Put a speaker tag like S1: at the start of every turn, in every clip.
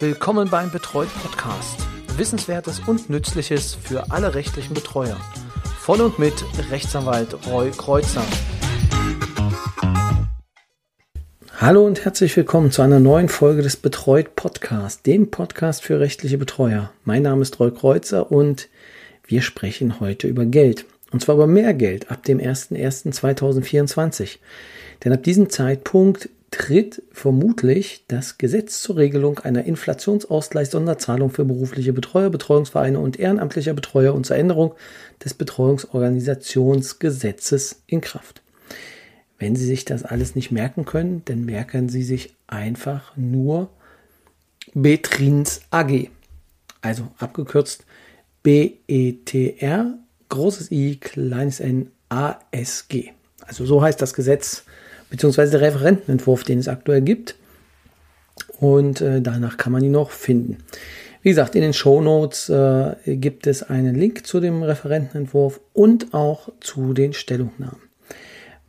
S1: Willkommen beim Betreut Podcast. Wissenswertes und Nützliches für alle rechtlichen Betreuer. Von und mit Rechtsanwalt Roy Kreuzer. Hallo und herzlich willkommen zu einer neuen Folge des Betreut Podcast, dem Podcast für rechtliche Betreuer. Mein Name ist Roy Kreuzer und wir sprechen heute über Geld. Und zwar über mehr Geld ab dem 01.01.2024. Denn ab diesem Zeitpunkt tritt vermutlich das Gesetz zur Regelung einer Inflationsausgleichssonderzahlung für berufliche Betreuer, Betreuungsvereine und ehrenamtlicher Betreuer und zur Änderung des Betreuungsorganisationsgesetzes in Kraft. Wenn Sie sich das alles nicht merken können, dann merken Sie sich einfach nur Betrins AG. Also abgekürzt BETR, großes I, kleines n, ASG. Also so heißt das Gesetz beziehungsweise der Referentenentwurf, den es aktuell gibt. Und äh, danach kann man ihn noch finden. Wie gesagt, in den Show Notes äh, gibt es einen Link zu dem Referentenentwurf und auch zu den Stellungnahmen.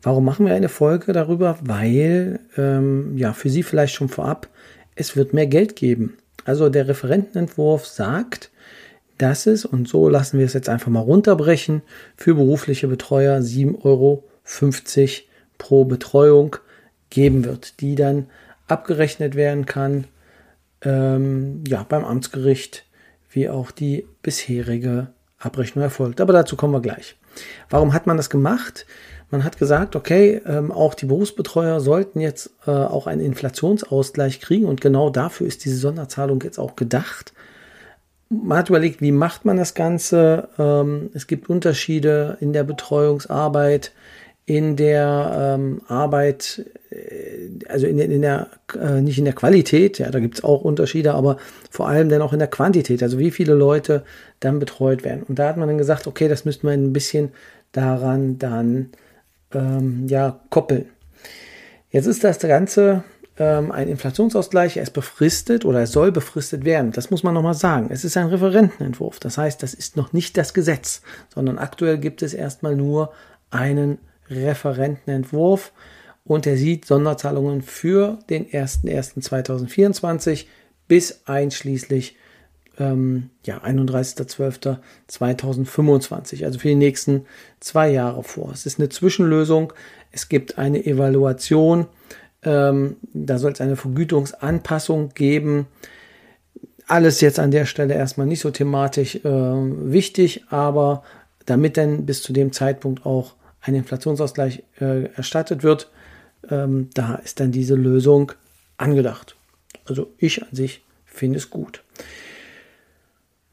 S1: Warum machen wir eine Folge darüber? Weil, ähm, ja, für Sie vielleicht schon vorab, es wird mehr Geld geben. Also der Referentenentwurf sagt, dass es, und so lassen wir es jetzt einfach mal runterbrechen, für berufliche Betreuer 7,50 Euro pro Betreuung geben wird, die dann abgerechnet werden kann, ähm, ja, beim Amtsgericht, wie auch die bisherige Abrechnung erfolgt. Aber dazu kommen wir gleich. Warum hat man das gemacht? Man hat gesagt, okay, ähm, auch die Berufsbetreuer sollten jetzt äh, auch einen Inflationsausgleich kriegen und genau dafür ist diese Sonderzahlung jetzt auch gedacht. Man hat überlegt, wie macht man das Ganze? Ähm, es gibt Unterschiede in der Betreuungsarbeit, in der ähm, Arbeit, äh, also in, in der, äh, nicht in der Qualität, ja, da gibt es auch Unterschiede, aber vor allem dann auch in der Quantität, also wie viele Leute dann betreut werden. Und da hat man dann gesagt, okay, das müsste man ein bisschen daran dann ähm, ja, koppeln. Jetzt ist das Ganze ähm, ein Inflationsausgleich, er ist befristet oder er soll befristet werden. Das muss man nochmal sagen. Es ist ein Referentenentwurf. Das heißt, das ist noch nicht das Gesetz, sondern aktuell gibt es erstmal nur einen Referentenentwurf und er sieht Sonderzahlungen für den 01.01.2024 bis einschließlich ähm, ja, 31.12.2025, also für die nächsten zwei Jahre vor. Es ist eine Zwischenlösung, es gibt eine Evaluation, ähm, da soll es eine Vergütungsanpassung geben. Alles jetzt an der Stelle erstmal nicht so thematisch äh, wichtig, aber damit dann bis zu dem Zeitpunkt auch ein Inflationsausgleich äh, erstattet wird, ähm, da ist dann diese Lösung angedacht. Also ich an sich finde es gut.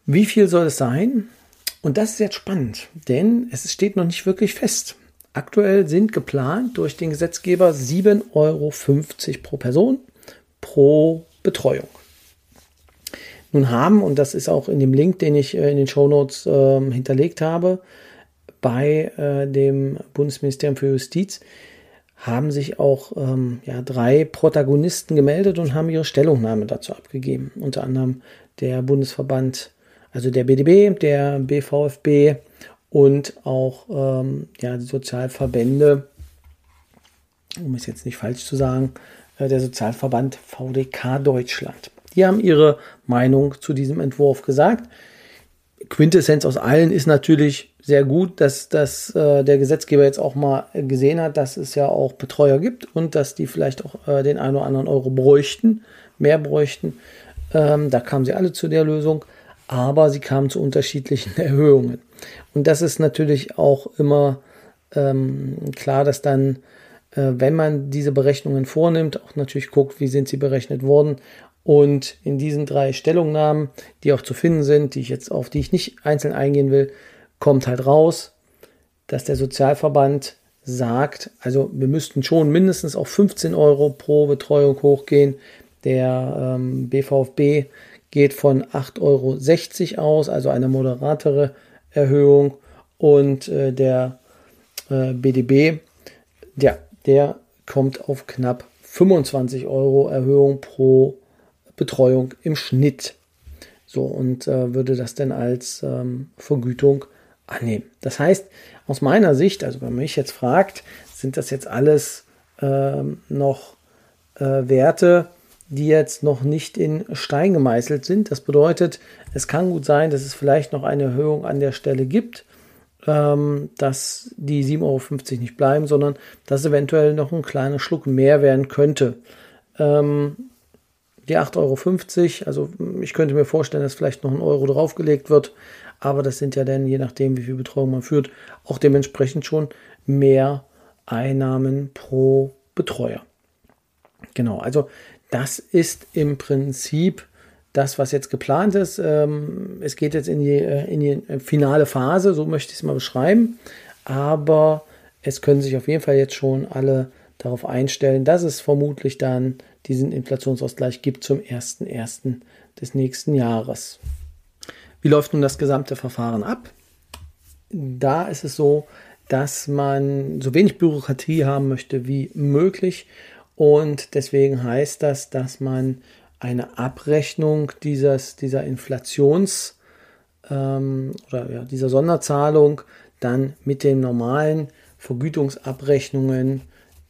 S1: Wie viel soll es sein? Und das ist jetzt spannend, denn es steht noch nicht wirklich fest. Aktuell sind geplant durch den Gesetzgeber 7,50 Euro pro Person pro Betreuung. Nun haben, und das ist auch in dem Link, den ich äh, in den Show Notes äh, hinterlegt habe, bei äh, dem Bundesministerium für Justiz haben sich auch ähm, ja, drei Protagonisten gemeldet und haben ihre Stellungnahme dazu abgegeben. Unter anderem der Bundesverband, also der BDB, der BVFB und auch ähm, ja, die Sozialverbände, um es jetzt nicht falsch zu sagen, äh, der Sozialverband VDK Deutschland. Die haben ihre Meinung zu diesem Entwurf gesagt. Quintessenz aus allen ist natürlich sehr gut, dass, dass äh, der Gesetzgeber jetzt auch mal gesehen hat, dass es ja auch Betreuer gibt und dass die vielleicht auch äh, den einen oder anderen Euro bräuchten, mehr bräuchten. Ähm, da kamen sie alle zu der Lösung, aber sie kamen zu unterschiedlichen Erhöhungen. Und das ist natürlich auch immer ähm, klar, dass dann, äh, wenn man diese Berechnungen vornimmt, auch natürlich guckt, wie sind sie berechnet worden und in diesen drei Stellungnahmen, die auch zu finden sind, die ich jetzt auf die ich nicht einzeln eingehen will, kommt halt raus, dass der Sozialverband sagt, also wir müssten schon mindestens auf 15 Euro pro Betreuung hochgehen. Der ähm, BVFB geht von 8,60 Euro aus, also eine moderatere Erhöhung. Und äh, der äh, BDB, ja, der kommt auf knapp 25 Euro Erhöhung pro Betreuung im Schnitt. So, und äh, würde das dann als ähm, Vergütung annehmen. Das heißt, aus meiner Sicht, also wenn man mich jetzt fragt, sind das jetzt alles ähm, noch äh, Werte, die jetzt noch nicht in Stein gemeißelt sind. Das bedeutet, es kann gut sein, dass es vielleicht noch eine Erhöhung an der Stelle gibt, ähm, dass die 7,50 Euro nicht bleiben, sondern dass eventuell noch ein kleiner Schluck mehr werden könnte. Ähm, die 8,50 Euro, also ich könnte mir vorstellen, dass vielleicht noch ein Euro draufgelegt wird, aber das sind ja dann, je nachdem, wie viel Betreuung man führt, auch dementsprechend schon mehr Einnahmen pro Betreuer. Genau, also das ist im Prinzip das, was jetzt geplant ist. Ähm, es geht jetzt in die, äh, in die finale Phase, so möchte ich es mal beschreiben. Aber es können sich auf jeden Fall jetzt schon alle darauf einstellen, dass es vermutlich dann diesen Inflationsausgleich gibt zum 1.1. des nächsten Jahres. Wie läuft nun das gesamte Verfahren ab? Da ist es so, dass man so wenig Bürokratie haben möchte wie möglich und deswegen heißt das, dass man eine Abrechnung dieses, dieser Inflations- ähm, oder ja, dieser Sonderzahlung dann mit den normalen Vergütungsabrechnungen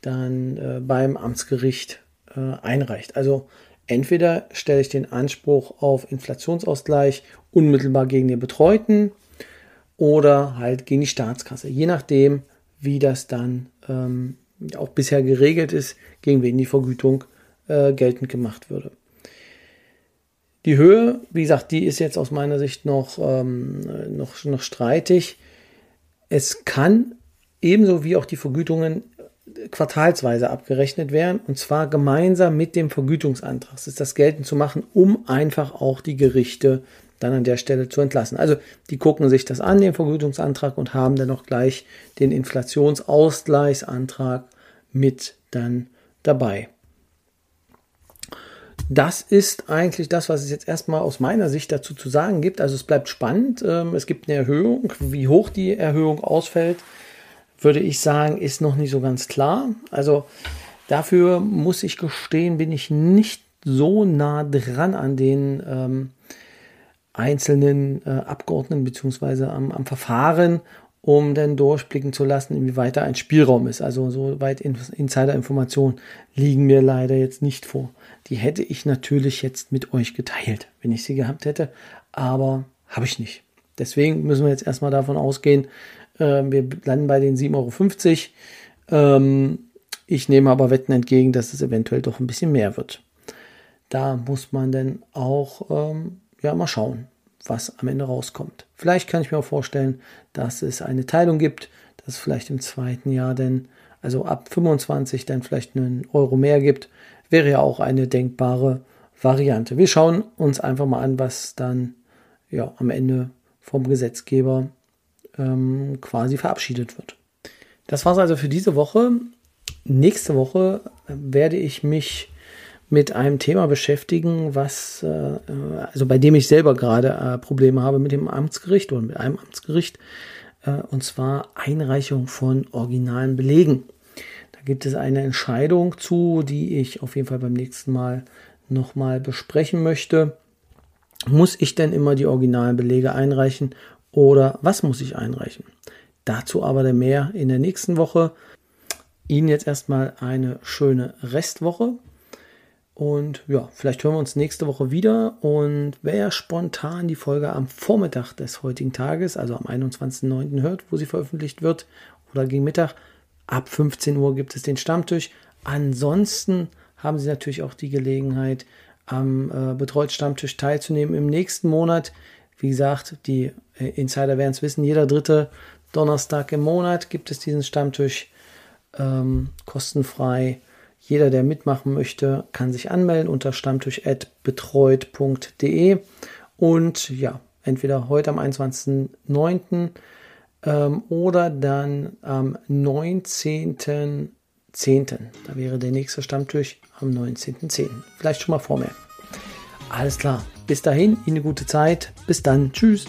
S1: dann äh, beim Amtsgericht äh, einreicht. Also entweder stelle ich den Anspruch auf Inflationsausgleich unmittelbar gegen den Betreuten oder halt gegen die Staatskasse, je nachdem, wie das dann ähm, auch bisher geregelt ist, gegen wen die Vergütung äh, geltend gemacht würde. Die Höhe, wie gesagt, die ist jetzt aus meiner Sicht noch, ähm, noch, noch streitig. Es kann ebenso wie auch die Vergütungen quartalsweise abgerechnet werden und zwar gemeinsam mit dem Vergütungsantrag. Das ist das geltend zu machen, um einfach auch die Gerichte dann an der Stelle zu entlassen. Also die gucken sich das an, den Vergütungsantrag und haben dann auch gleich den Inflationsausgleichsantrag mit dann dabei. Das ist eigentlich das, was es jetzt erstmal aus meiner Sicht dazu zu sagen gibt. Also es bleibt spannend. Ähm, es gibt eine Erhöhung. Wie hoch die Erhöhung ausfällt, würde ich sagen, ist noch nicht so ganz klar. Also dafür muss ich gestehen, bin ich nicht so nah dran an den ähm, einzelnen äh, Abgeordneten beziehungsweise am, am Verfahren, um dann durchblicken zu lassen, inwieweit da ein Spielraum ist. Also so weit Insider-Informationen liegen mir leider jetzt nicht vor. Die hätte ich natürlich jetzt mit euch geteilt, wenn ich sie gehabt hätte, aber habe ich nicht. Deswegen müssen wir jetzt erstmal davon ausgehen, äh, wir landen bei den 7,50 Euro. Ähm, ich nehme aber Wetten entgegen, dass es eventuell doch ein bisschen mehr wird. Da muss man dann auch ähm, ja, mal schauen, was am Ende rauskommt. Vielleicht kann ich mir auch vorstellen, dass es eine Teilung gibt, dass es vielleicht im zweiten Jahr dann, also ab 25 dann vielleicht einen Euro mehr gibt. Wäre ja auch eine denkbare Variante. Wir schauen uns einfach mal an, was dann ja, am Ende vom Gesetzgeber ähm, quasi verabschiedet wird. Das war es also für diese Woche. Nächste Woche werde ich mich mit einem Thema beschäftigen, was, äh, also bei dem ich selber gerade äh, Probleme habe mit dem Amtsgericht oder mit einem Amtsgericht, äh, und zwar Einreichung von originalen Belegen. Da gibt es eine Entscheidung zu, die ich auf jeden Fall beim nächsten Mal nochmal besprechen möchte. Muss ich denn immer die originalen Belege einreichen oder was muss ich einreichen? Dazu aber der mehr in der nächsten Woche. Ihnen jetzt erstmal eine schöne Restwoche. Und ja, vielleicht hören wir uns nächste Woche wieder. Und wer spontan die Folge am Vormittag des heutigen Tages, also am 21.09. hört, wo sie veröffentlicht wird, oder gegen Mittag, ab 15 Uhr gibt es den Stammtisch. Ansonsten haben Sie natürlich auch die Gelegenheit, am äh, Betreut Stammtisch teilzunehmen im nächsten Monat. Wie gesagt, die äh, Insider werden es wissen, jeder dritte Donnerstag im Monat gibt es diesen Stammtisch ähm, kostenfrei. Jeder, der mitmachen möchte, kann sich anmelden unter stammtisch.betreut.de und ja, entweder heute am 21.09. Ähm, oder dann am 19.10. Da wäre der nächste Stammtisch am 19.10. Vielleicht schon mal vor mir. Alles klar. Bis dahin, Ihnen eine gute Zeit. Bis dann. Tschüss.